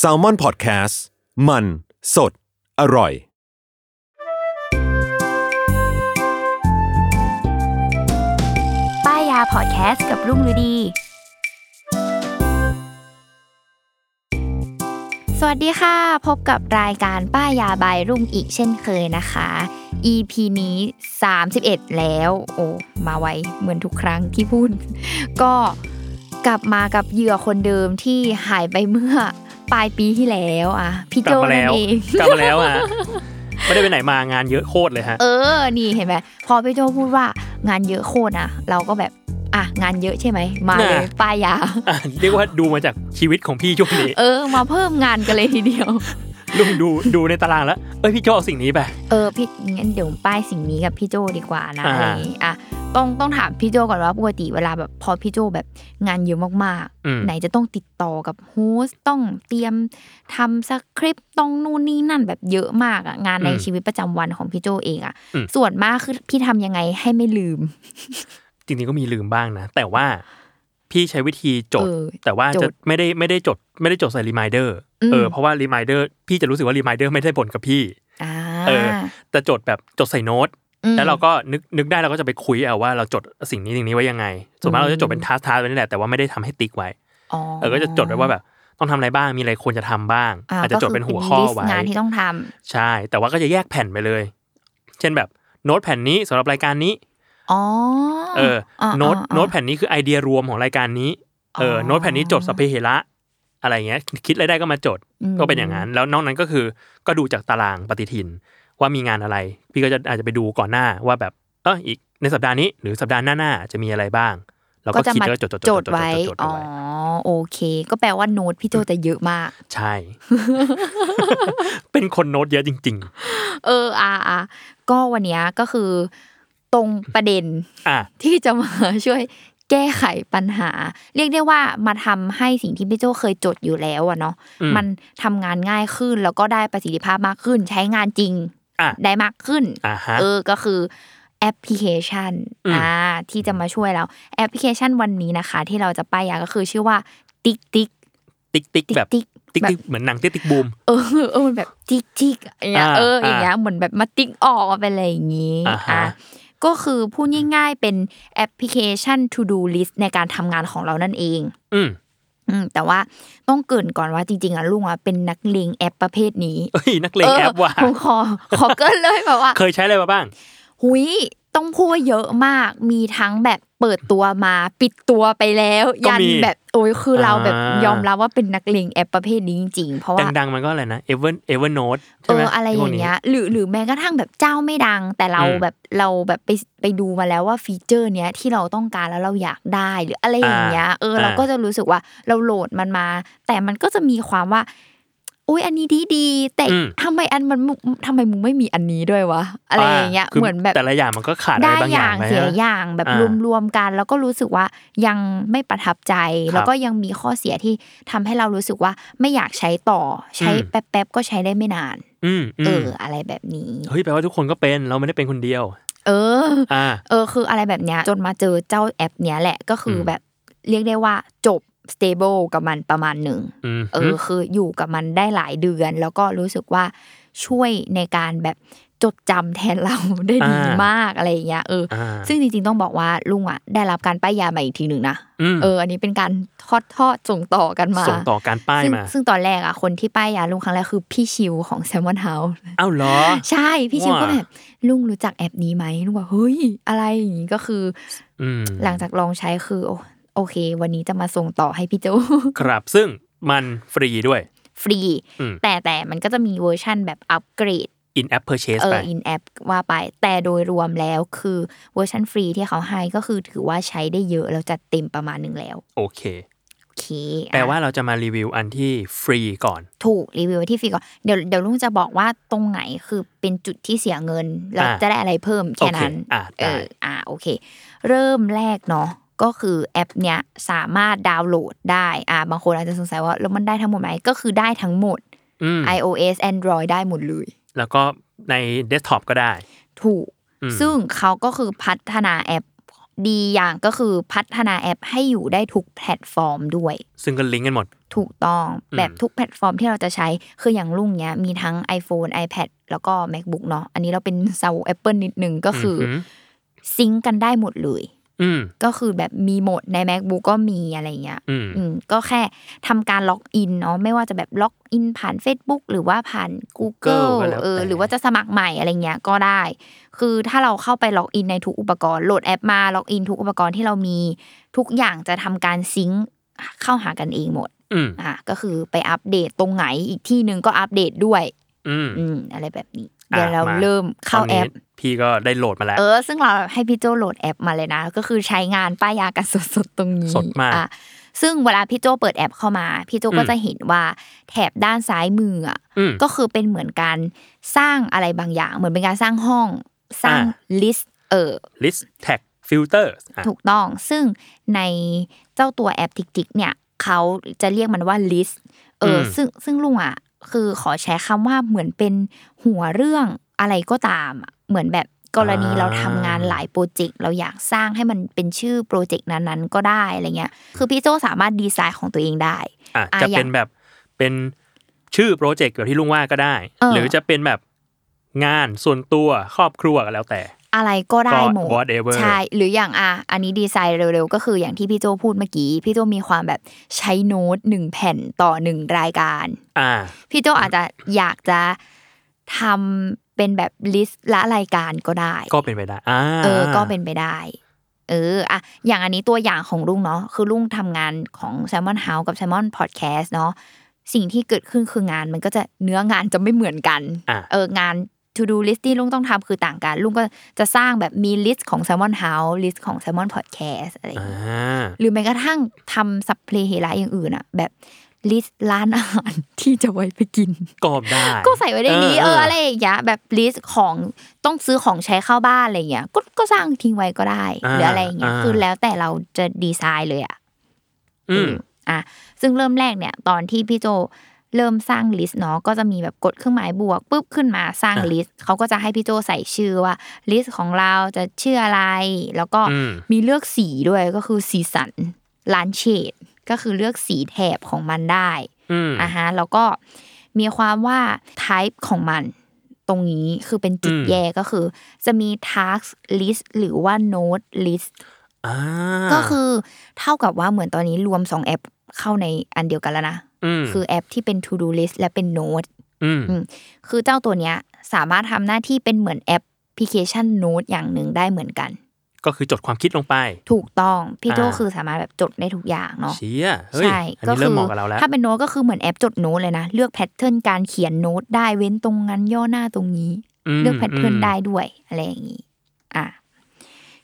S a l ม o n PODCAST มัน สด อร่อย ป้ายยาพอดแคสต์กับรุ่งฤดี สวัสดีค่ะ พบกับรายการป้ายยาบายรุ่งอีกเช่นเคยนะคะ EP นี้ 31 แล้ว โอ้ มาไวเหมือนทุกครั้งที่พูด ก็ กลับมากับเหยื่อคนเดิมที่หายไปเมื่อปลายปีที่แล้วอะพี่กโจลับมานั่แล้นวเองกลับมาแล้วอะไม่ได้ไปไหนมางานเยอะโคตรเลยฮะ เออ นี่เห็นไหมพอพี่โจพูดว่างานเยอะโคตรนะเราก็แบบอะงานเยอะใช่ไหมมาเลยน่ะป้ายยาอะเรียกว่าดูมาจากชีวิตของพี่ช่วงนี้เออ มาเพิ่มงานกันเลยทีเดียวลุงดูดูในตารางแล้ว เอ้ยพี่โจเอาสิ่งนี้ไป เออพี่งั้นเดี๋ยวป้ายสิ่งนี้กับพี่โจดีกว่านะอ่าอะไรอย่างงี้อะ ต้องต้องถามพี่โจก่อนว่าปกติเวลาแบบพอพี่โจแบบงานเยอะมากอืมๆไหนจะต้องติดต่อกับ host ต้องเตรียมทำสคริปต์ต้องนู่นนี่นั่นแบบเยอะมากอะงานในชีวิตประจำวันของพี่โจเองอะ ส่วนมากคือพี่ทำยังไงให้ไม่ลืม จริงๆก็มีลืมบ้างนะ แต่ว่าพี่ใช้วิธีจดเออแต่ว่าจะ เออ จดไม่ได้ไม่ได้จด ไม่ได้จดใส่ reminderอืมเออเพราะว่า reminder พี่จะรู้สึกว่า reminder ไม่ได้ผลกับพี่อ่าเออแต่จดแบบจดใส่โน้ตอืม แล้วเราก็นึกนึกได้เราก็จะไปคุยเอาว่าเราจดสิ่งนี้สิ่งนี้ไว้ยังไงส่วนมากอืมเราจะจดเป็น task task ไว้นี่แหละแต่ว่าไม่ได้ทำให้ติ๊กไว้อ๋อเออก็จะจดไว้ว่าแบบต้องทำอะไรบ้างมีอะไรควรจะทำบ้างาอาจจะจดเป็นหัวข้อก็คืไว้ลิสต์งานไว้ที่ต้องทำใช่ แต่ว่าก็จะแยกแผ่นไปเลย เช่นแบบโน้ตแผ่นนี้สำหรับรายการนี้อ๋อเออออ่าโน้ตอ่าโน้ตแผ่นนี้คือไอเดียรวมของรายการนี้เอออ๋อโน้ตแผ่นนี้จดสพเปเหระอะไรเงี้ย คิดอะไรได้ก็มาจดอืมก็เป็นอย่างนั้น แล้วนอกนั้นก็คือก็ดูจากตารางปฏิทิน ว่ามีงานอะไร พี่ก็จะอาจจะไปดูก่อนหน้าว่าแบบเอออีกในสัปดาห์นี้ หรือสัปดาห์หน้าๆจะมีอะไรบ้างเราก็จะคิดมาแล้วก็จดจดจดไว้จดอ๋อไว้โอเค ก็แปลว่าโน้ตพี่โจจะเยอะมาก ใช่ เป็นคนโน้ตเยอะจริงเอออ่าอ่าก็วันเนี้ยก็คือตรงประเด็นๆอะที่จะมาช่วยแก้ไขปัญหา เรียกได้ว่ามาทำให้สิ่งที่พี่โจเคยจดอยู่แล้วอะเนาะอืมมันทำงานง่ายขึ้นแล้วก็ได้ประสิทธิภาพมากขึ้น ใช้งานจริงอะ ได้มากขึ้นอ่าฮะเออก็คือแอปพลิเคชันอืมอ่าที่จะมาช่วยเราแอปพลิเคชันวันนี้นะคะ ที่เราจะป้ายยาก็คือชื่อว่า TickTick TickTick แบบ TickTick แบบติ๊กเหมือนหนัง Tick, Tick... Boomเออเออมันแบบติ๊กติ๊กอย่างเงี้ยอ่าเอออย่างเงี้ยอ่าเหมือนแบบมาติ๊กออกมาเป็นอะไรอย่างงี้อ่าฮะอะก็คือพูดง่ายๆเป็นแอปพลิเคชัน to do list ในการทำงานของเรานั่นเอง อืมอืม แต่ว่าต้องเกริ่นก่อนว่าจริงๆอะลุงอะเป็นนักเลงแอปประเภทนี้เอ้ยนักเลงแอปว่ะผมขอขอเกริ่นเลยแบบว่า เคยใช้อะไรมาบ้าง หุย ต้องพูดว่าเยอะมากมีทั้งแบบเปิดตัวมาปิดตัวไปแล้วก็ยันมีแบบโอ้ยคือเราแบบอ่ายยอมรับว่าเป็นนักเลงแอปประเภทนี้จริงๆเพราะว่าดังๆมันก็อะไรนะ Ever Evernoteเอใช่ไหมออะไรอย่างเงี้ยหรือหรือแม้กระทั่งแบบเจ้าไม่ดัง แต่เราอืมแบบเราแบบไปไปดูมาแล้วว่าฟีเจอร์เนี้ยที่เราต้องการแล้วเราอยากได้หรืออะไรอย่างเงี้ยเออเราอ่าก็จะรู้สึกว่าเราโหลดมันมา แต่มันก็จะมีความว่า อุ้ยอันนี้ดีดีๆแต่อืมทำไมอันมันมึงทำไมมึงไม่มีอันนี้ด้วยวะอะไรอย่างเงี้ยคืเหมือนแบบแต่ละอย่างมันก็ขาดอะไรได้บางออย่าย่างงไหมเสียฮะอย่างแบบอ่ารวมๆกัน แล้วก็รู้สึกว่ายังไม่ประทับใจครับแล้วก็ยังมีข้อเสียที่ทำให้เรารู้สึกว่าไม่อยากใช้ต่อใช้อืมแป๊บๆก็ใช้ได้ไม่นานอืมอืเอมออะไรแบบนี้เฮ้ยแปลว่าทุกคนก็เป็นเราไม่ได้เป็นคนเดียว เอออ่าเออคืออะไรแบบเนี้ยจนมาเจอเจ้าแอปเนี้ยแหละก็คืออมแบบเรียกได้ว่าจบ stable กับมันประมาณหนึ่งอืมเออคืออยู่กับมันได้หลายเดือน แล้วก็รู้สึกว่าช่วยในการแบบจดจำแทนเราได้ดีอ่ามมากอะไรอย่างเงี้ยเออออ่าซึ่งจริงๆต้องบอกว่าลุงอะได้รับการป้ายยามาอีกทีหนึ่งนะอืมเออ อันนี้เป็นการทอดทอดส่งต่อกันมา ส่งต่อการป้ายซึ่งมา ซึ่งตอนแรกอะคนที่ป้ายยาลุงครั้งแรกคือพี่ชิวของ Salmon Houseเอ้าเหรอ ใช่พี่ชิวก็ว้าแบบลุงรู้จักแอปนี้ไหมลุงบอกเฮ้ยอะไรอย่างงี้ก็คืออืมหลังจากลองใช้คือโอ โอเค วันนี้จะมาส่งต่อให้พี่โจครับซึ่งมันฟรีด้วย ฟรีอืมแต่แต่มันก็จะมีเวอร์ชั่นแบบอัปเกรด in app purchase เอไปอ in app ว่าไป แต่โดยรวมแล้วคือเวอร์ชันฟรีที่เขาให้ก็คือถือว่าใช้ได้เยอะแล้วจัดเต็มประมาณหนึ่งแล้ว โอเคโอเคแปลอะว่าเราจะมารีวิวอันที่ฟรีก่อน ถูกรีวิวไว้ที่ฟรีก่อน เดี๋ยวเดี๋ยวลุงจะบอกว่าตรงไหนคือเป็นจุดที่เสียเงินแล้วอะจะได้อะไรเพิ่มแค่นั้นโอเคอะได้เอออะโอเค เริ่มแรกเนาะ ก็คือแอปเนี้ยสามารถดาวน์โหลดได้อะบางคนอาจจะสงสัยว่าแล้วมันได้ทั้งหมดไหมก็คือได้ทั้งหมดอืม iOS Android ได้หมดเลย แล้วก็ในเดสก์ท็อปก็ได้ ถูกอืมซึ่งเขาก็คือพัฒนาแอปดีอย่างก็คือพัฒนาแอปให้อยู่ได้ทุกแพลตฟอร์มด้วย ซึ่งก็ลิงก์กันหมด ถูกต้องอืมแบบทุกแพลตฟอร์มที่เราจะใช้ คืออย่างลุงเนี้ยมีทั้ง iPhone iPad แล้วก็ MacBook เนาะอันนี้เราเป็นเซา Apple นิดนึงก็คืออืม sync กันได้หมดเลยอืม ก็คือแบบมีโหมดใน MacBook ก็มีอะไรเงี้ยอืมอืมก็แค่ทำการล็อกอินเนาะไม่ว่าจะแบบล็อกอินผ่าน Facebook หรือว่าผ่าน Google ก็แล้วแต่เออหรือว่าจะสมัครใหม่อะไรเงี้ยก็ได้ คือถ้าเราเข้าไปล็อกอินในทุกอุปกรณ์โหลดแอปมาล็อกอินทุกอุปกรณ์ที่เรามีทุกอย่างจะทำการ sync เข้าหากันเองหมดอืมอะก็คือไปอัปเดตตรงไหนอีกที่หนึ่งก็อัปเดตด้วย อืมอืมอะไรแบบนี้อะ เดี๋ยวเรามาเริ่มเข้าตัวแอปนี้พี่ก็ได้โหลดมาแล้ว เออ ซึ่งเราให้พี่โจโหลดแอปมาเลยนะ ก็คือใช้งานป้ายยากันสดๆตรงนี้สดมากอะซึ่งเวลาพี่โจเปิดแอปเข้ามา พี่โจก็อืมจะเห็นว่าแถบด้านซ้ายมืออะอืมก็คือเป็นเหมือนการสร้างอะไรบางอย่าง เหมือนเป็นการสร้างห้องสร้างอ่าลิสต์เออ list tag filter อะถูกต้องซึ่งในเจ้าตัวแอป TickTick เนี่ยเขาจะเรียกมันว่า list เอออมซึ่งซึ่งลุงอะ คือขอใช้คำว่าเหมือนเป็นหัวเรื่องอะไรก็ตามอะเหมือนแบบกรณีเราทำงานหลายโปรเจกต์เราอยากสร้างให้มันเป็นชื่อโปรเจกต์นั้นๆ ก็ได้อะไรเงี้ย คือพี่โจสามารถดีไซน์ของตัวเองได้อะอะอย่าเป็นแบบเป็นชื่อโปรเจกต์แบบที่ลุงว่าก็ได้เออหรือจะเป็นแบบงานส่วนตัวครอบครัวก็แล้วแต่ อะไรก็ได้หมดก็ whatever ใช่หรืออย่างอะอันนี้ดีไซน์เร็วๆ ก็คืออย่างที่พี่โจพูดเมื่อกี้ พี่โจมีความแบบใช้โน้ตหนึ่งแผ่นต่อหนึ่งรายการอ่าพี่โจอาจจะอยากจะทำเป็นแบบลิสต์ละรายการก็ได้ ก็เป็นไปได้อ่าเออ ก็เป็นไปได้เอออะอย่างอันนี้ตัวอย่างของลุงเนาะคือลุงทำงานของ Salmon House กับ Salmon Podcast เนาะสิ่งที่เกิดขึ้นคืองานมันก็จะเนื้องานจะไม่เหมือนกันอะเอองาน to do list ที่ลุงต้องทำคือต่างกัน ลุงก็จะสร้างแบบมีลิสต์ของ Salmon House ลิสต์ของ Salmon Podcast อะไรอย่างอ่เงี้ยาหรือแม้กระทั่งทำสัพเพเหระอย่างอื่นอะแบบลิสต์ร้านอาหารที่จะไว้ไปกินก็ได้ ก็ใส่ไว้ในนี้เอออะไรอย่างเงี้ยแบบลิสต์ของต้องซื้อของใช้เข้าบ้านอะไรอย่างเงี้ยก็ก็สร้างทิ้งไว้ก็ได้อ่าหรืออะไรอย่างเงี้ยอ่าคือแล้วแต่เราจะดีไซน์เลยอะอืมอะซึ่งเริ่มแรกเนี่ย ตอนที่พี่โจ เริ่มสร้างลิสต์เนาะก็จะมีแบบกดเครื่องหมายบวกปุ๊บขึ้นมาสร้างอะลิสต์เขาก็จะให้พี่โจใส่ชื่อว่าลิสต์ของเราจะชื่ออะไร แล้วก็อืมมีเลือกสีด้วยก็คือสีสันล้านเฉดก็คือเลือกสีแถบของมันได้อืมอะฮะแล้วก็มีความว่า type ของมันตรงนี้คือเป็นจุดอืมแยกก็คือ จะมี task list หรือว่า note list อ่าก็คือเท่ากับว่าเหมือนตอนนี้รวมสองแอปเข้าในอันเดียวกันแล้วนะม คือแอปที่เป็น to do list และเป็น note อืมอืมคือเจ้าตัวเนี้ยสามารถทำหน้าที่เป็นเหมือนแอปพลิเคชัน note อย่างหนึ่งได้เหมือนกัน ก็คือจดความคิดลงไป ถูกต้อง พี่โจอ่าคือสามารถแบบจดได้ทุกอย่างเนาะเชี่ยเฮ้ยใช่อันนี้เริ่มเหมาะกับเราแล้วถ้าเป็นโน้ตก็คือเหมือนแอปจดโน้ตเลยนะ เลือก pattern การเขียนโน้ตได้เว้นตรงนั้นย่อหน้าตรงนี้เลือก pattern ได้ด้วยอะไรอย่างนี้อะ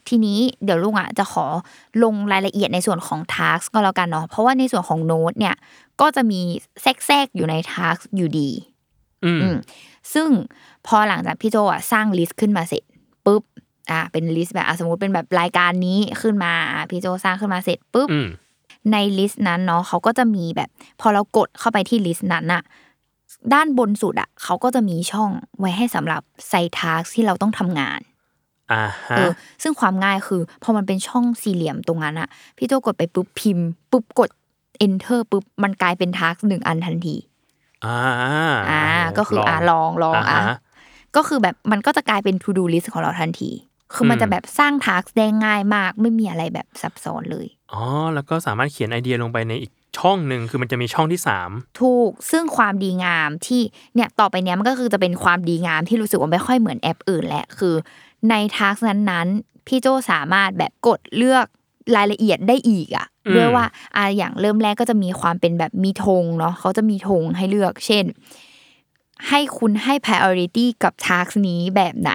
ทีนี้เดี๋ยวลุงอะจะขอลงรายละเอียดในส่วนของ task ก็แล้วกันเนาะเพราะว่าในส่วนของโน้ตเนี่ย ก็จะมีแทรกๆอยู่ใน task อยู่ดีอืมอืมซึ่งพอหลังจากพี่โจอะสร้างลิสต์ขึ้นมาเสร็จปุ๊บอะเป็นลิสต์แบบอะสมมติเป็นแบบรายการนี้ขึ้นมาอะพี่โจสร้างขึ้นมาเสร็จปุ๊บอืมในลิสต์นั้นเนาะเขาก็จะมีแบบ พอเรากดเข้าไปที่ลิสต์นั้นอะด้านบนสุดอะเขาก็จะมีช่องไว้ให้สำหรับใส่ task ที่เราต้องทำงานอ่าฮะเออซึ่งความง่ายคือพอมันเป็นช่องสี่เหลี่ยมตรงนั้นอะพี่โจกดไปปุ๊บพิมพ์ปุ๊บกด enter ปุ๊บมันกลายเป็น task หนึ่งอันทันทีอ่าอ่า ก็คืออ่าลองลองอะฮะก็คือแบบมันก็จะกลายเป็น to do list ของเราทันที คือมันอืมจะแบบสร้างทาร์กได้ง่ายมาก ไม่มีอะไรแบบซับซ้อนเลยอ๋อแล้วก็สามารถเขียนไอเดียลงไปในอีกช่องหนึ่งคือมันจะมีช่องที่สามถูกซึ่งความดีงามที่เนี่ยต่อไปเนี้ยมันก็คือจะเป็นความดีงามที่รู้สึกว่าไม่ค่อยเหมือนแอปอื่นแหละคือในทักนั้นๆ พี่โจสามารถแบบกดเลือกรายละเอียดได้อีกอะ ด้วยว่าอะอย่างเริ่มแรกก็จะมีความเป็นแบบมีธงเนาะเขาจะมีธงให้เลือก เช่น ให้คุณให้ priority กับ task นี้แบบไหน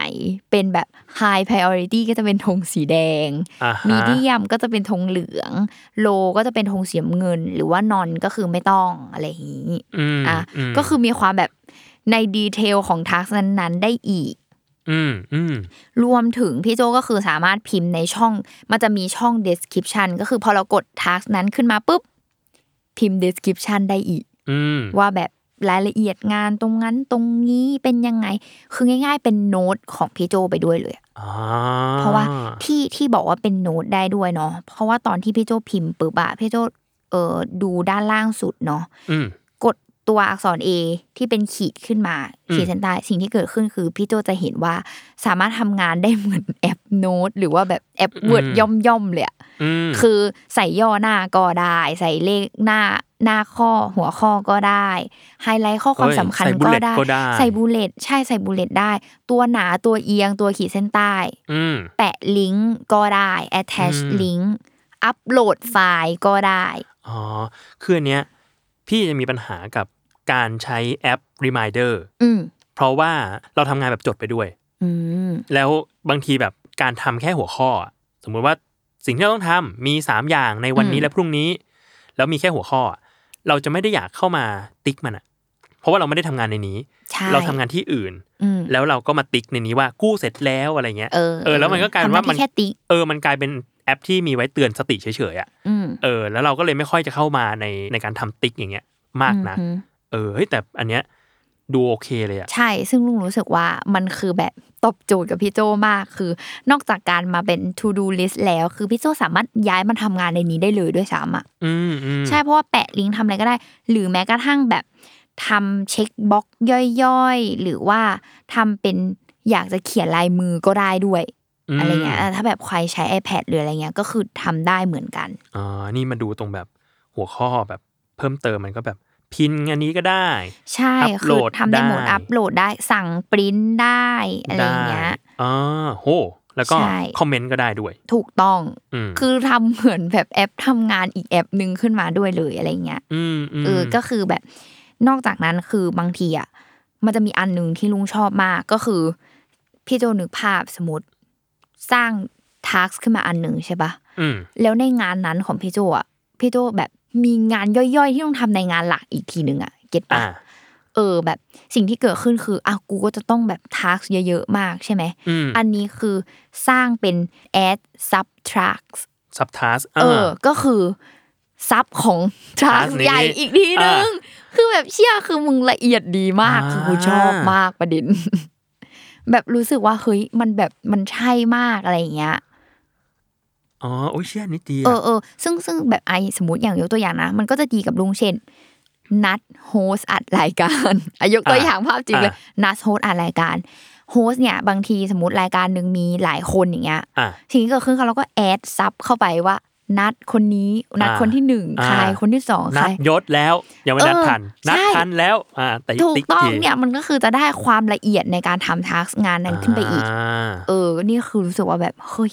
เป็นแบบ high priority ก็จะเป็นธงสีแดงอ่าฮะมีเดียมก็จะเป็นธงเหลืองโลก็จะเป็นธงสีน้ำเงิน หรือว่านอนก็คือไม่ต้องอะไรอย่างนี้อืมอะมก็คือมีความแบบในดีเทลของทักษนั้นๆ ได้อีก อืมอืมรวมถึงพี่โจก็คือสามารถพิมพ์ในช่อง มันจะมีช่อง description ก็คือพอเรากดทักนั้นขึ้นมาปุ๊บ พิมพ์ description ได้อีกอืมว่าแบบรายละเอียดงานตรงนั้นตรงนี้เป็นยังไง คือง่าย ๆ เป็นโน้ตของพี่โจไปด้วยเลยอ่าเพราะว่าที่ที่บอกว่าเป็นโน้ตได้ด้วยเนาะเพราะว่าตอนที่พี่โจพิมพ์ปุ๊บอะพี่โจเออดูด้านล่างสุดเนาะอืมกด ตัวอักษร A ที่เป็นขีดขึ้นมาอืมขีดเส้นใต้สิ่งที่เกิดขึ้นคือพี่โจจะเห็นว่าสามารถทำงานได้เหมือนแอปโน้ตหรือว่าแบบแอป Word ย่อมย่อมๆเลยอะอืมคือใส่ย่อหน้าก็ได้ ใส่เลขหน้าหน้าข้อหัวข้อก็ได้ ไฮไลท์ข้อความเอ้ยสำคัญใส่ก็ bullet ได้ก็ได้ ใส่ bullet ใช่ใส่ bullet ได้ ตัวหนาตัวเอียงตัวขีดเส้นใต้อืมแปะลิงก์ก็ได้ attach อืมลิงก์อัปโหลดไฟล์ก็ได้อ๋อคืออันเนี้ยพี่จะมีปัญหากับ การใช้แอป Reminder อืมเพราะว่าเราทำงานแบบจดไปด้วยอืมแล้วบางทีแบบการทำแค่หัวข้ออะสมมุติว่าสิ่งที่เราต้องทำมีสามอย่างในวันนี้อืมและพรุ่งนี้ แล้วมีแค่หัวข้ออะเราจะไม่ได้อยากเข้ามาติ๊กมันอะเพราะว่าเราไม่ได้ทำงานในนี้ใช่เราทำงานที่อื่นอืมแล้วเราก็มาติ๊กในนี้ว่ากู้เสร็จแล้วอะไรเงี้ยเออเออแล้วมันก็กลายเป็นว่าทำหมันที่แค่ติ๊กเออมันกลายเป็นแอปที่มีไว้เตือนสติเฉยๆอะอืมเออ แล้วเราก็เลยไม่ค่อยจะเข้ามาในในการทำติ๊กอย่างเงี้ย มากนะอืม เออเฮ้ยแต่อันเนี้ยดูโอเคเลยอะใช่ซึ่งลุงรู้สึกว่ามันคือแบบตอบโจทย์กับพี่โจมากคือนอกจากการมาเป็น to do list แล้ว คือพี่โจสามารถย้ายมาทำงานในนี้ได้เลยด้วยซ้ำอะอืมอืมใช่เพราะว่าแปะลิงก์ทำอะไรก็ได้ หรือแม้กระทั่งแบบทำเช็คบล็อกย่อยๆ หรือว่าทำเป็นอยากจะเขียนลายมือก็ได้ด้วยมอะไรเงี้ยอะถ้าแบบใครใช้ iPad หรืออะไรเงี้ยก็คือทำได้เหมือนกันอ่านี่มาดูตรงแบบหัวข้อแบบเพิ่มเติมมันก็แบบ พินอันนี้ก็ได้ ใช่อัปโหลคือดทำได้หมดได้อัปโหลดได้สั่งปริ้นได้อะไรเงี้ยได้อ่าโหแล้วก็ใช่คอมเมนต์ก็ได้ด้วย ถูกต้องอืมคือทำเหมือนแบบแอปทำงานอีกแอปหนึ่งขึ้นมาด้วยเลยอะไรเงี้ยอืมอืมเออก็คือแบบนอกจากนั้นคือบางทีอะมันจะมีอันหนึ่งที่ลุงชอบมากก็คือ พี่โจนึกภาพสมมติสร้าง task ขึ้นมาอันหนึ่งใช่ปะอืมแล้วในงานนั้นของพี่โจอะพี่โจแบบ มีงานย่อยๆ ที่ต้องทำในงานหลักอีกทีหนึ่งอะเก็ตปะอ่าเออแบบสิ่งที่เกิดขึ้นคืออะกูก็จะต้องแบบ task เยอะๆมากใช่ไหมอืมอันนี้คือสร้างเป็น add subtask subtask เออ ก็คือ sub ของทา Task สนี้ใหญ่อีกทีนึงอ่าคือแบบเชื่อคือมึงละเอียดดีมากอ่าคือกูชอบมากประเด็น แบบรู้สึกว่าเฮ้ยมันแบบมันใช่มากอะไรอย่างเงี้ย อ๋อโอ้ยเชี่ยนิดเดียเออเออซึ่งซึ่งแบบไอสมมติอย่างยกตัวอย่างนะ มันก็จะดีกับลุงเช่นนัด host อัดรายการอายกตัวอย่างภาพจริงเลยนัดโฮสอัดรายการโฮสเนี่ยบางทีสมมติรายการหนึ่งมีหลายคนอย่างเงี้ยอะสิ่งที่เกิดขึ้นคือเราก็ add sub เข้าไปว่า นัดคนนี้นัดอ่าคนที่หนึ่งอ่าใครคนที่สองนัใครดยศแล้วยังไม่นัดเออทันนัดใช่ทันแล้วอ่าแต่ถูกติ๊กต้องทีเนี่ยมันก็คือจะได้ความละเอียดในการทำทักงานนั้นขึ้นไปอีกาเออ นี่คือรู้สึกว่าแบบเฮ้ย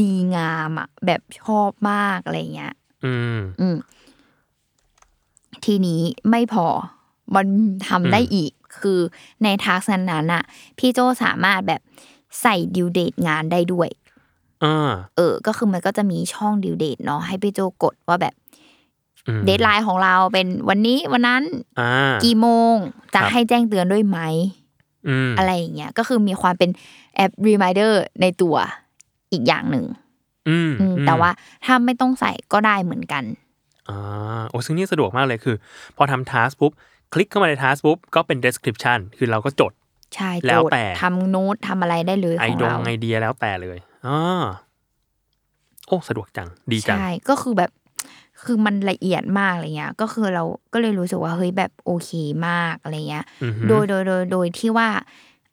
ดีงามอะแบบชอบมากอะไรเงี้ย อืม อืม ทีนี้ไม่พอ มันทำได้อืมอีก คือในทักษะนั้นน่ะพี่โจสามารถแบบใส่ due date งานได้ด้วยอ่าเออ ก็คือมันก็จะมีช่อง due date เนาะให้พี่โจกดว่าแบบอืม deadline ของเราเป็นวันนี้วันนั้นอ่ากี่โมงจะครับให้แจ้งเตือนด้วยไหมอืมอะไรอย่างเงี้ยก็คือมีความเป็นแอป reminder ในตัว อีกอย่างหนึ่งอืมอืมอืมแต่ว่าถ้าไม่ต้องใส่ก็ได้เหมือนกันอ่าโอ้ซึ่งนี่สะดวกมากเลยคือ พอทำ task ปุ๊บ คลิกเข้ามาใน task ปุ๊บ ก็เป็น description คือเราก็จดใช่แล้วโจทย์แต่ทำโน้ตทำอะไรได้เลยไอของดงเราไอเดียแล้วแต่เลยอ๋อโอ้สะดวกจังดีจังใช่ก็คือแบบคือมันละเอียดมากอะไรเงี้ย ก็คือเราก็เลยรู้สึกว่าเฮ้ยแบบโอเคมากอะไรเงี้ยอือฮึโดยโดยโดยโดยที่ว่า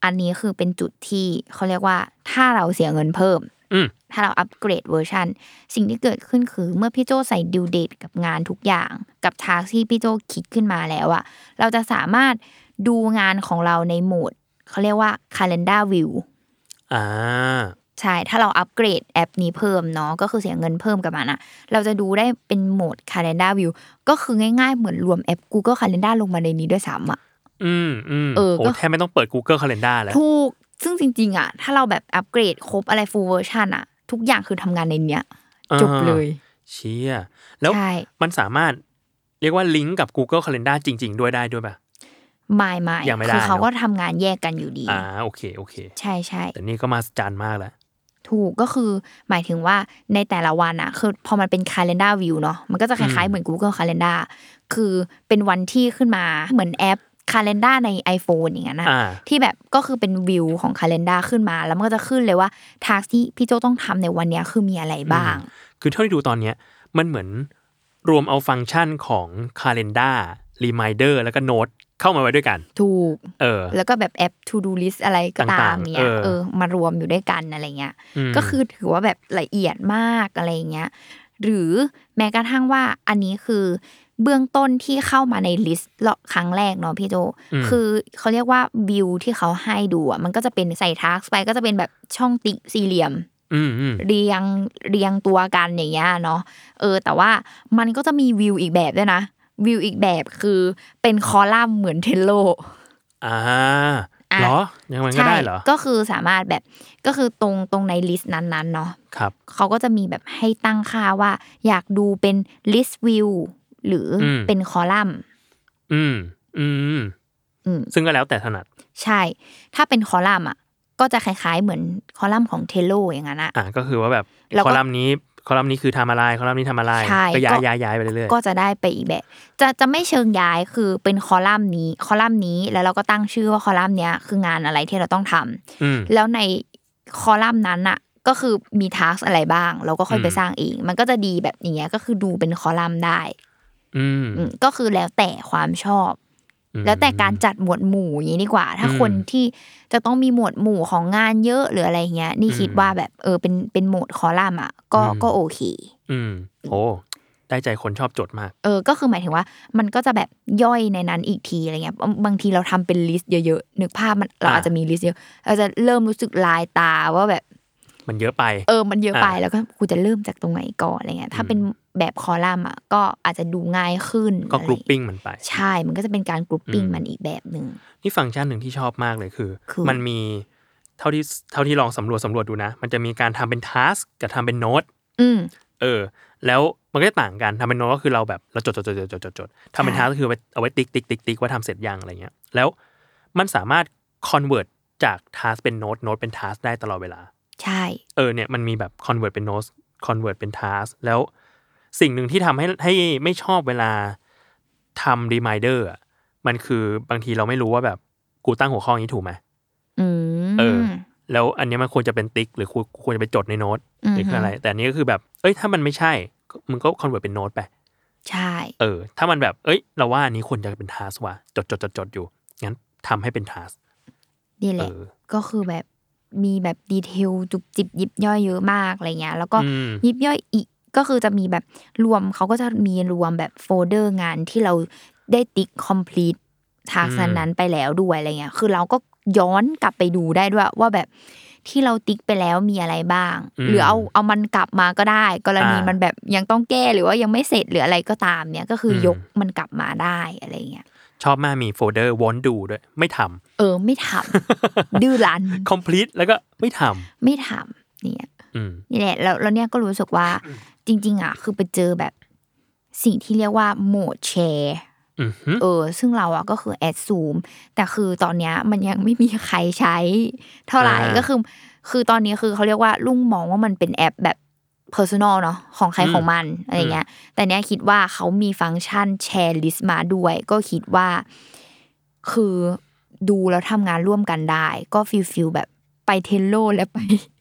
อันนี้คือเป็นจุดที่เขาเรียกว่าถ้าเราเสียเงินเพิ่มอืม ถ้าเราอัปเกรดเวอร์ชันสิ่งที่เกิดขึ้นคือเมื่อพี่โจใส่ due date กับงานทุกอย่าง กับ task ที่พี่โจคิดขึ้นมาแล้วอะเราจะสามารถดูงานของเราในโหมดเขาเรียกว่า calendar view อ่าใช่ ถ้าเราอัปเกรดแอปนี้เพิ่มเนาะก็คือเสียเงินเพิ่มกับมันอะเราจะดูได้เป็นโหมด calendar view ก็คือง่ายๆ เหมือนรวมแอป Google Calendar ลงมาในนี้ด้วยซ้ำอะอืมอืมเออโอ้ก็แทบไม่ต้องเปิด Google Calendar แล้ว ถูก ซึ่งจริงๆอะถ้าเราแบบอัปเกรดครบอะไร full version อะทุกอย่างคือทำงานในเนี้ยอ่าจบเลยเชี่ยแล้วใช่มันสามารถเรียกว่าลิงก์กับ Google Calendar จริง ๆ ด้วยได้ด้วยป่ะไม่ไม่ยังไม่ได้คือเขาเนอะก็ทำงานแยกกันอยู่ดีอ่าโอเคโอเค ใช่ใช่แต่นี่ก็มาจานมากแล้วถูกก็คือหมายถึงว่าในแต่ละวันอะคือพอมันเป็น calendar view เนาะมันก็จะคล้ายๆเหมือน Google Calendar คือเป็นวันที่ขึ้นมาเหมือนแอป calendar ใน iPhone อย่างนั้นนะอ่าที่แบบก็คือเป็นวิวของ calendar ขึ้นมา แล้วมันก็จะขึ้นเลยว่าtask ที่พี่โจต้องทำในวันเนี้ยคือมีอะไรบ้าง คือเท่าที่ดูตอนเนี้ยมันเหมือนรวมเอาฟังก์ชันของ Calendar Reminder แล้วก็ Note เข้ามาไว้ด้วยกัน ถูก เออ แล้วก็แบบแอป to do list อะไรก็ตามต่างๆเนี่ยเออเออ มารวมอยู่ด้วยกันอะไรเงี้ยมก็คือถือว่าแบบละเอียดมากอะไรเงี้ย หรือแม้กระทั่งว่าอันนี้คือ เบื้องต้นที่เข้ามาใน list ครั้งแรกเนาะพี่โจคือเขาเรียกว่าวิวที่เขาให้ดูอะมันก็จะเป็นใส่ทักไปก็จะเป็นแบบช่องติ๊กสี่เหลี่ยมอืมอืมเรียงเรียงตัวกันอย่างเงี้ยเนาะเออ แต่ว่ามันก็จะมีวิวอีกแบบด้วยนะวิวอีกแบบคือเป็นคอลัมน์เหมือนเทนโลอ่าอะเหรอยังมันก็ได้เหรอก็คือสามารถแบบก็คือตรงตรงในลิสต์นั้นๆเนาะครับเขาก็จะมีแบบให้ตั้งค่าว่า อยากดูเป็น list view หรืออมเป็นคอลัมน์ อืม อืม อืม ซึ่งก็แล้วแต่ถนัด ใช่ ถ้าเป็นคอลัมน์อะ ก็จะคล้ายๆ เหมือนคอลัมน์ของเทโลอย่างนั้นอะอ่าก็คือว่าแบบแล้วก็คอลัมน์นี้คอลัมน์นี้คือทำอะไรคอลัมน์นี้ทำอะไรใช่ก็ย้าก็ยย้ายย้ายไปเรื่อยก็จะได้ไปอีกแบบ จะจะไม่เชิงย้ายคือเป็นคอลัมน์นี้ คอลัมน์นี้แล้วเราก็ตั้งชื่อว่าคอลัมน์เนี้ยคืองานอะไรที่เราต้องทำๆอืมแล้วในคอลัมน์นั้นอะก็คือมีทักอะไรบ้าง เราก็ค่อยไปอืมสร้างเอง มันก็จะดีแบบอย่างเงี้ยก็คือดูเป็นคอลัมน์ได้ อืมอืมก็คือแล้วแต่ความชอบอืมแล้วแต่การจัดหมวดหมู่อย่างนี้ดีกว่า ถ้าอืมคนที่จะต้องมีหมวดหมู่ของงานเยอะหรืออะไรเงี้ย นี่คิดอืมว่าแบบเออเป็นเป็นโหมดคอลัมน์อะก็อืมก็โอเค อืมโอ้ได้ใจคนชอบจดมาก เออ ก็คือหมายถึงว่า มันก็จะแบบย่อยในนั้นอีกทีอะไรเงี้ย บางบางทีเราทำเป็น list เยอะๆ นึกภาพมันเราอ่าอาจจะมี list เยอะ เราจะเริ่มรู้สึกลายตาว่าแบบ มันเยอะไป เออ มันเยอะไปอ่าแล้วก็กูจะเริ่มจากตรงไหนก่อนอะไรเงี้ย ถ้าเป็น แบบคอลัมน์อะก็อาจจะดูง่ายขึ้นก็อะไรกรุ๊ปปิ้งมันไป ใช่มันก็จะเป็นการ grouping อืมมันอีกแบบหนึ่งนี่ฟังก์ชันหนึ่งที่ชอบมากเลยคือคือ มันมีเท่าที่เท่าที่ลองสำรวจสำรวจดูนะ มันจะมีการทำเป็น task กับทำเป็นโน้ตอืมเออ แล้วมันก็จะต่างกันทำเป็นโน้ตก็คือเราแบบเราจดจดจดจดจดจดจดทำเป็นใช่ทัสก็คือเอาไว้ติ๊กติ๊กติ๊กติ๊กว่าทำเสร็จยังอะไรเงี้ย แล้วมันสามารถ convertจากทัสเป็นโน้ตโน้ตเป็นทัสได้ตลอดเวลา ใช่ เออเนี่ยมันมีแบบ convert เป็น notes convert เป็น task แล้ว สิ่งหนึ่งที่ทำให้ให้ไม่ชอบเวลาทำ reminder อะมันคือบางทีเราไม่รู้ว่าแบบกูตั้งหัวข้อนี้ถูกไหมอืมเออ แล้วอันเนี้ยมันควรจะเป็นติ๊ก หรือควรควรจะไปจดในโน้ตหรือคืออะไร แต่อันนี้ก็คือแบบ เอ้ยถ้ามันไม่ใช่ก็มึงก็ convert เป็นโน้ตไปใช่ เออ ถ้ามันแบบ เอ้ย เราว่าอันนี้ควรจะเป็น task ว่ะจดจดจดจดอยู่ งั้นทำให้เป็น task นี่แหเอละอก็คือแบบมีแบบ detail จุบจิบยิบย่อยเยอะมากอะไรเงี้ย แล้วก็อืมยิบย่อยอีก ก็คือจะมีแบบรวมเขาก็จะมีรวมแบบโฟลเดอร์งานที่เราได้ติ๊ก complete ทาร์กนั้นไปแล้วด้วยอะไรเงี้ย คือเราก็ย้อนกลับไปดูได้ด้วยว่าแบบที่เราติ๊กไปแล้วมีอะไรบ้างอืมหรือเอาเอามันกลับมาก็ได้ กรณีอ่ามัมันแบบยังต้องแก้หรือว่ายังไม่เสร็จหรืออะไรก็ตามเนี่ยก็คืออมยกมันกลับมาได้อะไรเงี้ยชอบมากมีโฟลเดอร์ won't do ด้วย ไม่ทเออไม่ทำดื้อรั้นำ complete แล้วก็ไม่ทไม่ทำเนี่ยำอืม นี่แหละแล้วแล้วเนี่ยก็รู้สึกว่าจริง ๆ อะ คือไปเจอแบบสิ่งที่เรียกว่าโหมดแชร์อือหือเออ ซึ่งเราอะก็คือ assume แต่คือตอนเนี้ยมันยังไม่มีใครใช้ เท่าไหร่อ่าก็คือ คือตอนนี้คือเขาเรียกว่าลุงมองว่ามันเป็นแอปแบบ personal เนาะของใครอืมของมันอะไรเงี้ย แต่เนี้ยคิดว่าเขามีฟังก์ชันแชร์ list มาด้วย ก็คิดว่า คือดูแล้วทำงานร่วมกันได้ ก็ feel feel แบบไป Trello และไปอ่า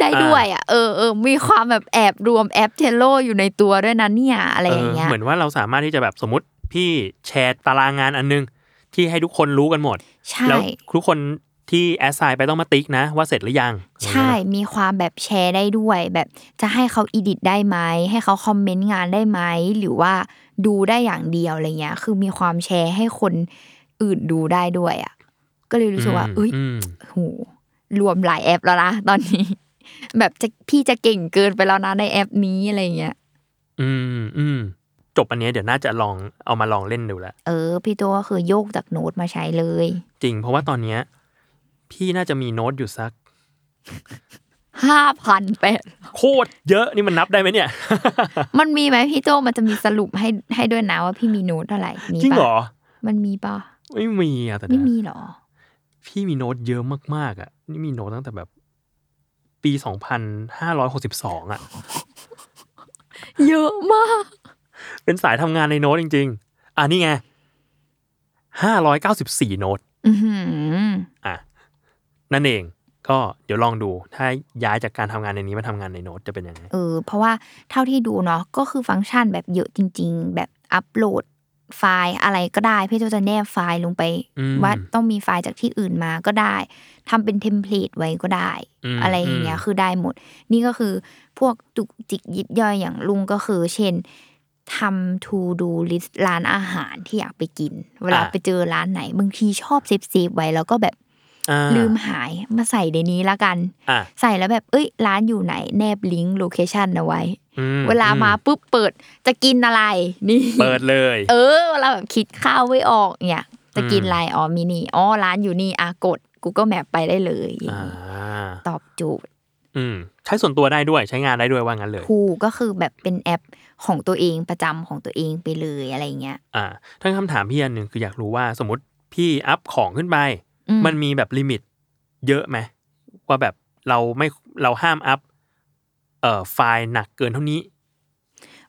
ได้ด้วยอะเออเออมีความแบบแอบรวมแอป Trello อยู่ในตัวด้วยนะเนี่ยอะไรอย่างเงี้ยเหมือนว่าเราสามารถที่จะแบบสมมติพี่แชร์ตารางงานอันนึง ที่ให้ทุกคนรู้กันหมดใช่แล้วทุกคนที่ assign ไปต้องมาติ๊กนะ ว่าเสร็จหรือยัง ใช่มีความแบบแชร์ได้ด้วย แบบจะให้เขาอีดิทได้ไหมให้เขาคอมเมนต์งานได้ไหมหรือว่าดูได้อย่างเดียวอะไรเงี้ย คือมีความแชร์ให้คนอื่นดูได้ด้วยอะก็เลยรู้สึกว่าเอ้ยอืมโห รวมหลายแอปแล้วนะตอนนี้ แบบจะพี่จะเก่งเกินไปแล้วนะในแอปนี้อะไรเงี้ย อืมอืมจบอันเนี้ยเดี๋ยวน่าจะลองเอามาลองเล่นดูแหละเออ พี่ตัวก็คือโยกจากโน้ตมาใช้เลย จริงเพราะว่าตอนเนี้ย พี่น่าจะมีโน้ตอยู่สักห้าพันแปดโคตรเยอะนี่มันนับได้ไหมเนี่ย มันมีไหมพี่โจมันจะมีสรุปให้ให้ด้วยนะว่าพี่มีโน้ตเท่าไหร่มีจริงปะเหรอ มันมีปะไม่มีอะแต่ไม่นะมีเหรอ พี่มีโน้ตเยอะมากๆอะ นี่มีโน้ตตั้งแต่แบบ ปีสองพันห้าร้อยหกสิบสองอะ เยอะมาก เป็นสายทำงานในโน้ตจริง ๆ อะนี่ไงห้าร้อยเก้าสิบสี่โน้ตอือหืออะ นั่นเองก็เดี๋ยวลองดูถ้าย้ายจากการทำงานในนี้มาทำงานในโน้ตจะเป็นยังไงเออเพราะว่าเท่าที่ดูเนาะก็คือฟังก์ชันแบบเยอะจริง ๆ แบบอัปโหลด ไฟล์อะไรก็ได้ พี่โจจะแนบไฟล์ลงไปอืมว่าต้องมีไฟล์จากที่อื่นมาก็ได้ทำเป็น template ไว้ก็ได้อืมอะไรอย่างเงี้ยอืมคือได้หมด นี่ก็คือพวกจุกจิกยิบย่อยอย่างลุงก็คือ เช่นทำ to do list ร้านอาหารที่อยากไปกิน เวลาไปเจอร้านไหนบางทีชอบ save save ไว้แล้วก็แบบอ่า ลืมหายมาใส่ในนี้ละกันอะใส่แล้วแบบเอ้ย ร้านอยู่ไหนแนบลิงก์ location เอาไว้อืมเวลามาอืปุ๊บเปิดจะกินอะไรนี่เปิดเลย เออเวลาแบบคิดข้าวไม่ออกเนี่ยจะกินอืมอะไรอ๋อมีนี่อ๋อร้านอยู่นี่อากด Google Map ไปได้เลยอ่าตอบโจทย์อืมใช้ส่วนตัวได้ด้วยใช้งานได้ด้วยว่างั้นเลยคูก็คือแบบเป็นแอปของตัวเองประจำของตัวเองไปเลยอะไรเงี้ยอ่าทั้งคำถามพี่อันหนึ่งคืออยากรู้ว่าสมมติพี่อัพของขึ้นไปอื มมันมีแบบ limit เยอะไหมว่าแบบเราไม่เราห้ามอัพเอ่อไฟล์หนักเกินเท่านี้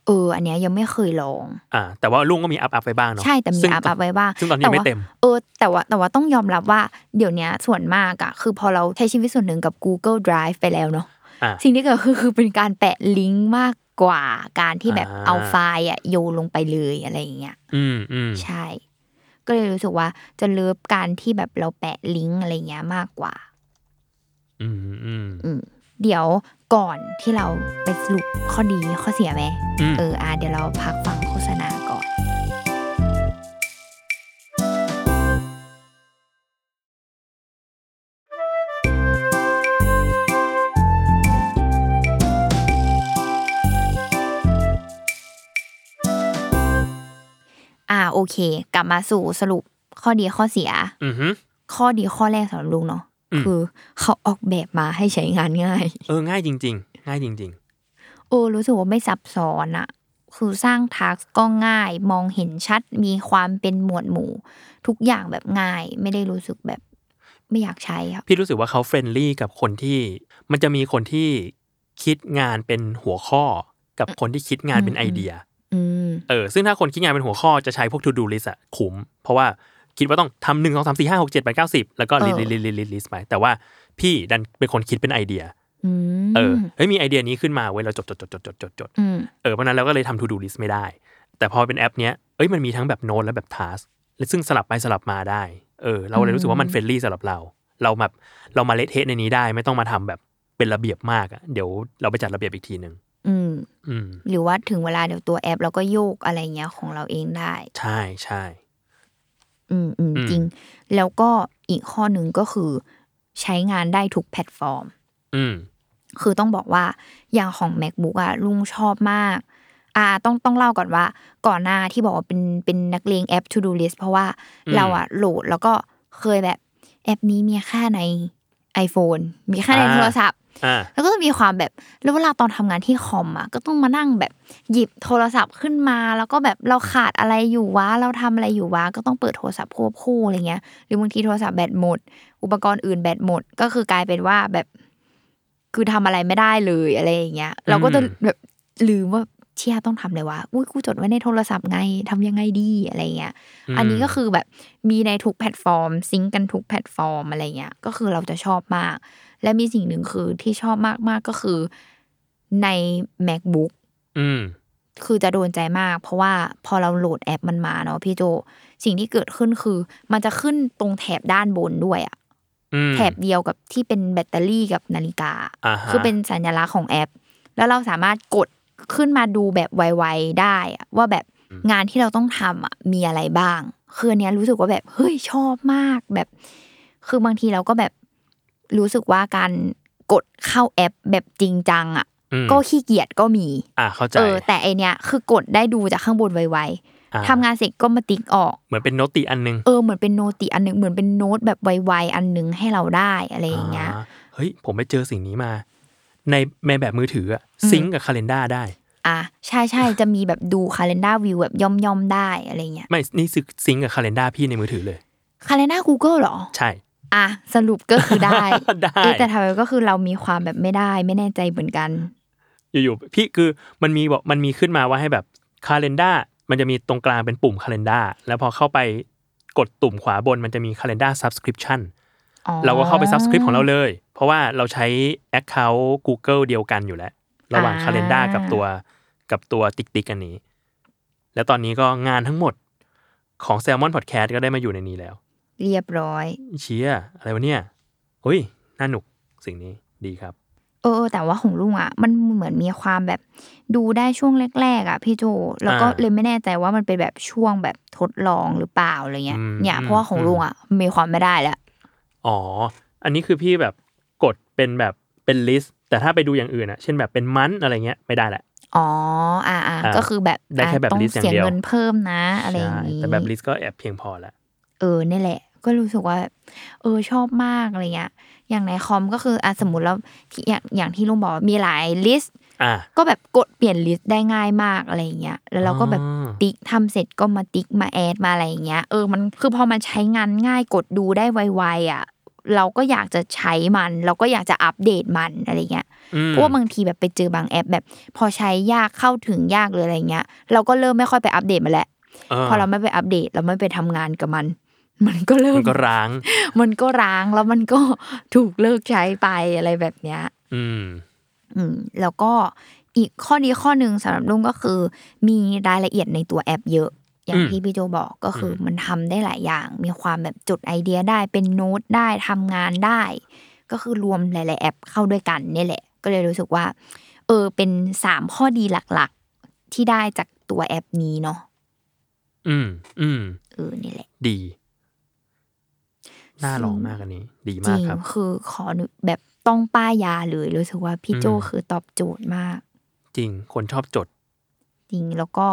เออ อันเนี้ยยังไม่เคยลอง อ่า แต่ว่าลุงก็มีอัพอัพไปบ้างเนาะ ใช่ แต่มีซึ่งอัพอัพไว้บ้าง ซึ่งตอนนี้ว่าไม่เต็ม เออ แต่ว่าแต่ว่าต้องยอมรับว่าเดี๋ยวเนี้ยส่วนมากอะคือพอเราใช้ชีวิตส่วนหนึ่งกับ Google Drive ไปแล้วเนาะอ่าสิ่งที่เกิดคือคือเป็นการแปะลิงก์มากกว่าการที่แบบอ่าเอาไฟล์อะโยนลงไปเลยอะไรอย่างเงี้ย อืมอืมใช่ ก็เลยรู้สึกว่าจะเลิฟการที่แบบเราแปะลิงก์อะไรเงี้ยมากกว่า อืมอืมอืมเดี๋ยวก่อนที่เราไปสรุปข้อดีข้อเสียไหมอืมเอออะเดี๋ยวเราพักฟังโฆษณา เค กลับมาสู่สรุปข้อดีข้อเสียอืมฮึข้อดีข้อแรกสำหรับลุงเนาะอืมคือ เขาออกแบบมาให้ใช้งานง่าย เออง่ายจริง ๆ ง่ายจริงโอ้รู้สึกว่าไม่ซับซ้อนอะคือสร้างทักก็ง่าย มองเห็นชัดมีความเป็นหมวดหมู่ ทุกอย่างแบบง่าย ไม่ได้รู้สึกแบบไม่อยากใช้ครับๆพี่รู้สึกว่าเขาเฟรนลี่กับคนที่ มันจะมีคนที่คิดงานเป็นหัวข้อ กับคนที่คิดงานเป็นไอเดียอืม เออซึ่งถ้าคนคิดงานเป็นหัวข้อจะใช้พวก to do list อะคุ้มเพราะว่าคิดว่าต้องทำหนึ่งสองสามสี่ห้าหกเจ็ดแปดเก้าสิบแล้วก็ list เออ list list list list ไปแต่ว่าพี่ดันเป็นคนคิดเป็นไอเดียเออเฮ้ยมีไอเดียนี้ขึ้นมาเว้ยเราจดจดจดจดจดจดจดเออเพราะนั้นเราก็เลยทำ to do list ไม่ได้ แต่พอเป็นแอปเนี้ยเอ้ยมันมีทั้งแบบโน้ตและแบบ task และซึ่งสลับไปสลับมาได้เออเราเลยรู้สึกว่ามัน friendly สำหรับเรา เราแบบเรามาเละเทะในนี้ได้ไม่ต้องมาทำแบบเป็นระเบียบมากอะเดี๋ยวเราไปจัดระเบียบอีกทีหนึ่ง อืมอืมหรือว่าถึงเวลาเดี๋ยวตัวแอปเราก็โยกอะไรเงี้ยของเราเองได้ ใช่ใช่อืมอืมอืมจริง แล้วก็อีกข้อหนึ่งก็คือ ใช้งานได้ทุกแพลตฟอร์ม อืมคือต้องบอกว่าอย่างของ macbook อะลุงชอบมาก อ่า ต้องต้องเล่าก่อนว่า ก่อนหน้าที่บอกว่าเป็นเป็นนักเลงแอป to do list เพราะว่าอืมเราอะโหลดแล้วก็เคยแบบแอปนี้มีแค่ใน iPhone มีแค่ในอ่าโทรศัพท์อ่า แล้วก็จะมีความแบบแล้วเวลาตอนทำงานที่คอมอะก็ต้องมานั่งแบบหยิบโทรศัพท์ขึ้นมา แล้วก็แบบเราขาดอะไรอยู่วะเราทำอะไรอยู่วะก็ต้องเปิดโทรศัพท์ควบคู่อะไรเงี้ย หรือบางทีโทรศัพท์แบตหมด อุปกรณ์อื่นแบตหมด ก็คือกลายเป็นว่าแบบ คือทำอะไรไม่ได้เลยอะไรอย่างเงี้ย เราก็จะแบบลืมว่าเชี่ยต้องทำเลยวะอุ้ยกูจดไว้ในโทรศัพท์ไงทำยังไงดีอะไรเงี้ยอืมอันนี้ก็คือแบบมีในทุกแพลตฟอร์ม sync กันทุกแพลตฟอร์มอะไรเงี้ย ก็คือเราจะชอบมาก และมีสิ่งหนึ่งคือที่ชอบมากมากๆก็คือใน MacBook อืมคือจะโดนใจมาก เพราะว่าพอเราโหลดแอปมันมาเนาะพี่โจ สิ่งที่เกิดขึ้นคือ มันจะขึ้นตรงแถบด้านบนด้วยอะอืมแถบเดียวกับที่เป็นแบตเตอรี่กับนาฬิกาอ่าฮะคือเป็นสัญลักษณ์ของแอป แล้วเราสามารถกดขึ้นมาดูแบบไวๆได้อะว่าแบบงานที่เราต้องทำอะมีอะไรบ้าง คืออันเนี้ยรู้สึกว่าแบบเฮ้ยชอบมากแบบ คือบางทีเราก็แบบ รู้สึกว่าการกดเข้าแอปแบบจริงจังอะอืมก็ขี้เกียจก็มี อ่าเข้าใจเออแต่ไอเนี้ยคือกดได้ดูจากข้างบนไวอ่าๆทำงานเสร็จก็มาติ๊กออก เหมือนเป็นโนติอันนึง เออเหมือนเป็นโนติอันหนึ่งเหมือนเป็นโน้ตแบบไวๆอันหนึ่งให้เราได้อะไรอย่างเงี้ยอ่าเฮ้ยผมไปเจอสิ่งนี้มา ในในแบบมือถืออะซิงกับคาล endar ได้ อะใช่ใช่จะมีแบบดู calendar view แบบย่อมย่อมๆได้อะไรเงี้ย ไม่นี่คือซิงกับคาล endar พี่ในมือถือเลย calendar Google เหรอ ใช่ อะสรุปก็คือได้ได้เอ๊ะแต่ทำไมก็คือเรามีความแบบไม่ได้ ไม่แน่ใจเหมือนกัน อยู่ๆพี่คือมันมีบอกมันมีขึ้นมาว่าให้แบบคาล endar มันจะมีตรงกลางเป็นปุ่มคาล endar แล้วพอเข้าไปกดตุ่มขวาบนมันจะมี calendar subscription อ๋อเราก็เข้าไป subscribe ของเราเลย เพราะว่าเราใช้ account Google เดียวกันอยู่แล้ว ระหว่าง calendar กับตัวกับตัวติ๊กติ๊กอันนี้ แล้วตอนนี้ก็งานทั้งหมดของ Salmon Podcast ก็ได้มาอยู่ในนี้แล้ว เรียบร้อย เชียอะไรวะเนี่ยเฮ้ยน่าหนุกสิ่งนี้ดีครับเออเออ แต่ว่าของลุงอะ มันเหมือนมีความแบบ ดูได้ช่วงแรกๆอะพี่โจแล้วก็อ่าเลยไม่แน่ใจว่ามันเป็นแบบช่วงแบบทดลองหรือเปล่าอะไรเงี้ยอืมเนี่ยอืมเพราะว่าของลุงอะมีความไม่ได้แล้วอ๋อ อันนี้คือพี่แบบกดเป็นแบบเป็นลิสต์แต่ถ้าไปดูอย่างอื่นอะเช่นแบบเป็นมันอะไรเงี้ยไม่ได้แหละอ๋อ อ่าอ่าอ่าก็คือแบบได้แค่แบบอะต้อง list อย่างเสียเดียวเงินเพิ่มนะ อะไรอย่างใช่นี้แต่แบบลิสต์ก็แอบเพียงพอแล้วเออนี่แหละ ก็รู้สึกว่า เออชอบมากอะไรเงี้ย อย่างในคอมก็คืออะสมมติแล้วที่อย่างอย่างที่ลุงบอกว่ามีหลาย list อ่าก็แบบกดเปลี่ยน list ได้ง่ายมากอะไรอย่างเงี้ย แล้วเราก็แบบอ๋อติ๊กทำเสร็จก็มาติ๊กมา add มาอะไรอย่างเงี้ย เออมันคือพอมันใช้งานง่ายกดดูได้ไวๆอะเราก็อยากจะใช้มัน เราก็อยากจะอัปเดตมันอะไรเงี้ยอืมเพราะว่าบางทีแบบไปเจอบางแอป แบบ พอใช้ยากเข้าถึงยากเลยอะไรเงี้ย เราก็เริ่มไม่ค่อยไปอัปเดตมันแหละพอเราไม่ไปอัปเดตเราไม่ไปทำงานกับมัน มันก็เริ่มมันก็ร้าง มันก็ร้างแล้วมันก็ถูกเลิกใช้ไปอะไรแบบเนี้ย อืม อืม แล้วก็อีกข้อดีข้อหนึ่งสำหรับลุงก็คือ มีรายละเอียดในตัวแอปเยอะ อย่างอืมที่พี่โจบอกก็คืออมันทำได้หลายอย่าง มีความแบบจดไอเดียได้เป็นโน้ตได้ทำงานได้ ก็คือรวมหลาย ๆ แอปเข้าด้วยกันเนี่ยแหละ ก็เลยรู้สึกว่า เออ เป็นสามข้อดีหลัก ๆ ที่ได้จากตัวแอปนี้เนาะอืม อืมเออนี่แหละ ดี น่าลองมากอันนี้ ดีจมากริงครับ คือขอแบบต้องป้ายยาเลยรู้สึกว่าพี่โจอืมคือตอบโจทย์มาก จริงคนชอบจด จริงแล้วก็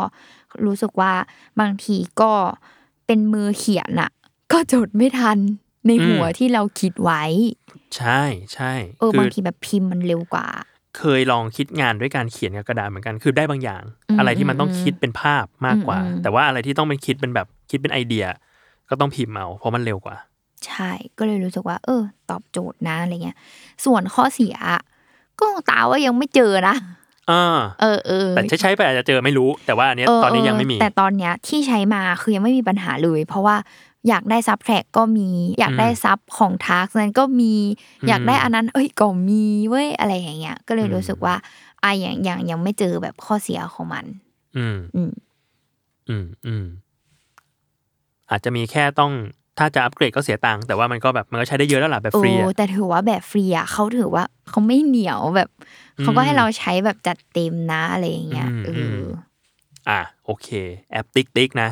รู้สึกว่าบางทีก็เป็นมือเขียนอะก็จดไม่ทันในหัวอืมที่เราคิดไว้ ใช่ใช่เออคืบางทีแบบพิมพ์มันเร็วกว่า เคยลองคิดงานด้วยการเขียนกับกระดาษเหมือนกันคือได้บางอย่างอืมอะไรที่มันต้องอืมคิดเป็นภาพมากกว่าอืมอืมแต่ว่าอะไรที่ต้องเป็นคิดเป็นแบบคิดเป็นไอเดีย ก็ต้องพิมพ์เอาเพราะมันเร็วกว่า ใช่ก็เลยรู้สึกว่า เออ ตอบโจทย์นะอะไรเงี้ย ส่วนข้อเสียอะก็ตาว่ายังไม่เจอนะอ่าเออเออแต่ใช้ใช้ไปอาจจะเจอไม่รู้ แต่ว่าอันเนี้ยเตอนนี้ยังไม่มี แต่ตอนเนี้ยที่ใช้มาคือยังไม่มีปัญหาเลย เพราะว่าอยากได้ซับแทร็กก็มี อยากได้ซับของทาร์กนั้นก็มีอืมอยากได้อันนั้น เอ้ยก็มีเว้ยอะไรอย่างเงี้ย ก็เลยอืมรู้สึกว่าอะยังยังยังไม่เจอแบบข้อเสียของมัน อืมอืมอืมอืมอาจจะมีแค่ต้อง ถ้าจะอัปเกรดก็เสียตังค์แต่ว่ามันก็แบบมันก็ใช้ได้เยอะแล้วล่ะแบบโอ้ฟรีอะแต่ถือว่าแบบฟรีอะเขาถือว่าเขาไม่เหนียวแบบเขาก็ให้เราใช้แบบจัดเต็มนะอะไรอย่างเงี้ยเออออะโอเค แอป TickTick นะ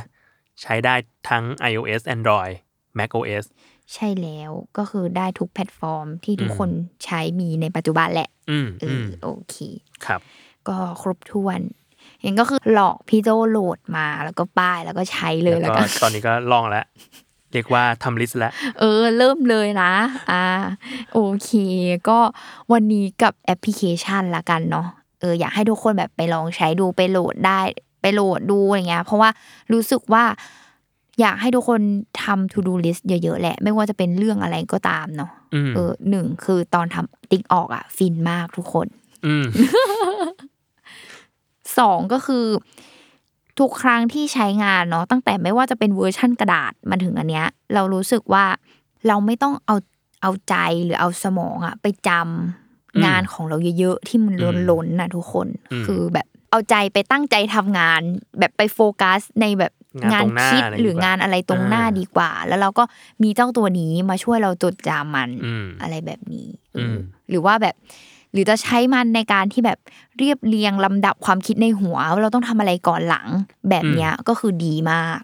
ใช้ได้ทั้ง iOS Android macOS ใช่แล้วก็คือได้ทุกแพลตฟอร์มที่ทุกอืมคนใช้มีในปัจจุบันแหละ อืมเออือมอโอเค ครับ ก็ครบถ้วนเห็นก็คือหลอกพี่โจโหลดมาแล้วก็ป้ายแล้วก็ใช้เลยแล้แล้ววก็ก็ตอนนี้ก็ลองแล้ว เรียกว่าทำ list แล้ว เออ เริ่มเลยนะ อ่า โอเค ก็วันนี้กับแอปพลิเคชันละกันเนาะ เออ อยากให้ทุกคนแบบไปลองใช้ดูไปโหลดได้ ไปโหลดดูอะไรเงี้ย เพราะว่ารู้สึกว่าอยากให้ทุกคนทำ to do list เยอะๆแหละ ไม่ว่าจะเป็นเรื่องอะไรก็ตามเนาะอืมเออหนึ่งคือตอนทำติ๊กออกอะ ฟินมากทุกคนอืมสองก็คือ ทุกครั้งที่ใช้งานเนาะตั้งแต่ไม่ว่าจะเป็นเวอร์ชั่นกระดาษมาถึงอันเนี้ย เรารู้สึกว่าเราไม่ต้องเอาเอาใจหรือเอาสมองอะไปจำงานของเราเยอะๆที่มันล้นล้นๆน่ะทุกคนอืมคือแบบเอาใจไปตั้งใจทำงาน แบบไปโฟกัสในแบบงานตรงหน้าคิดอะไรหรืองานอะไรตรงหน้าอ่าดีกว่า แล้วเราก็มีเจ้าตัวนี้มาช่วยเราจดจำมันอืมอะไรแบบนี้เอออมหรือว่าแบบ หรือจะใช้มันในการที่แบบเรียบเรียงลำดับความคิดในหัวว่าเราต้องทำอะไรก่อนหลัง แบบเนี้ยก็คือดีมาก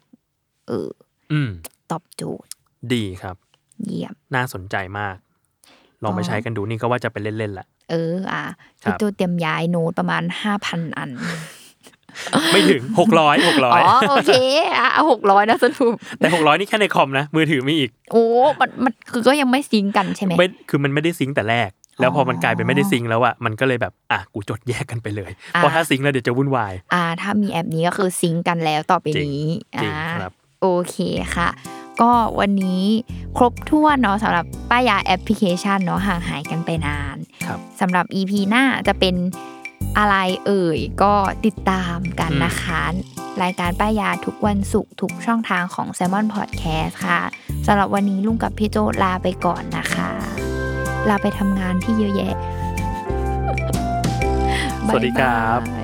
เอออืมตอบโจทย์ ดีครับ เยี่ยม น่าสนใจมาก ลองไปอ๋อใช้กันดูนี่ก็ว่าจะไปเล่นๆแหละ เออ อะครับพี่โจเตรียมย้ายโน้ตประมาณห้าพันอัน ไม่ถึงหกร้อยหกร้อยอ๋อโอเค อะหกร้อยนะสรุป แต่หกร้อยนี่แค่ในคอมนะ มือถือมีอีก โอ้ มันมันคือก็ยังไม่ซิงค์กันใช่ไหมไม่คือมันไม่ได้ซิงค์แต่แรก แล้วพอมันกลายเป็นไม่ได้ซิงค์แล้วอะมันก็เลยแบบอะกูจดแยกกันไปเลยอ่าเพราะถ้าซิงค์แล้วเดี๋ยวจะวุ่นวายอ่า ถ้ามีแอปนี้ก็คือซิงค์กันแล้วต่อไปจริงนี้จริงอ่าครับโอเคค่ะ ก็วันนี้ครบถ้วนเนาะสำหรับป้ายาแอปพลิเคชันเนาะห่างหายกันไปนานครับสำหรับ EP หน้าจะเป็นอะไรเอ่ยก็ติดตามกันนะคะ รายการป้ายาทุกวันศุกร์ทุกช่องทางของ s ซ l m o n Podcast ค่ะสำหรับวันนี้ลุงกับพี่โจลาไปก่อนนะคะ ลาไปทำงานที่เยอะแยะสวัสดีครับายาย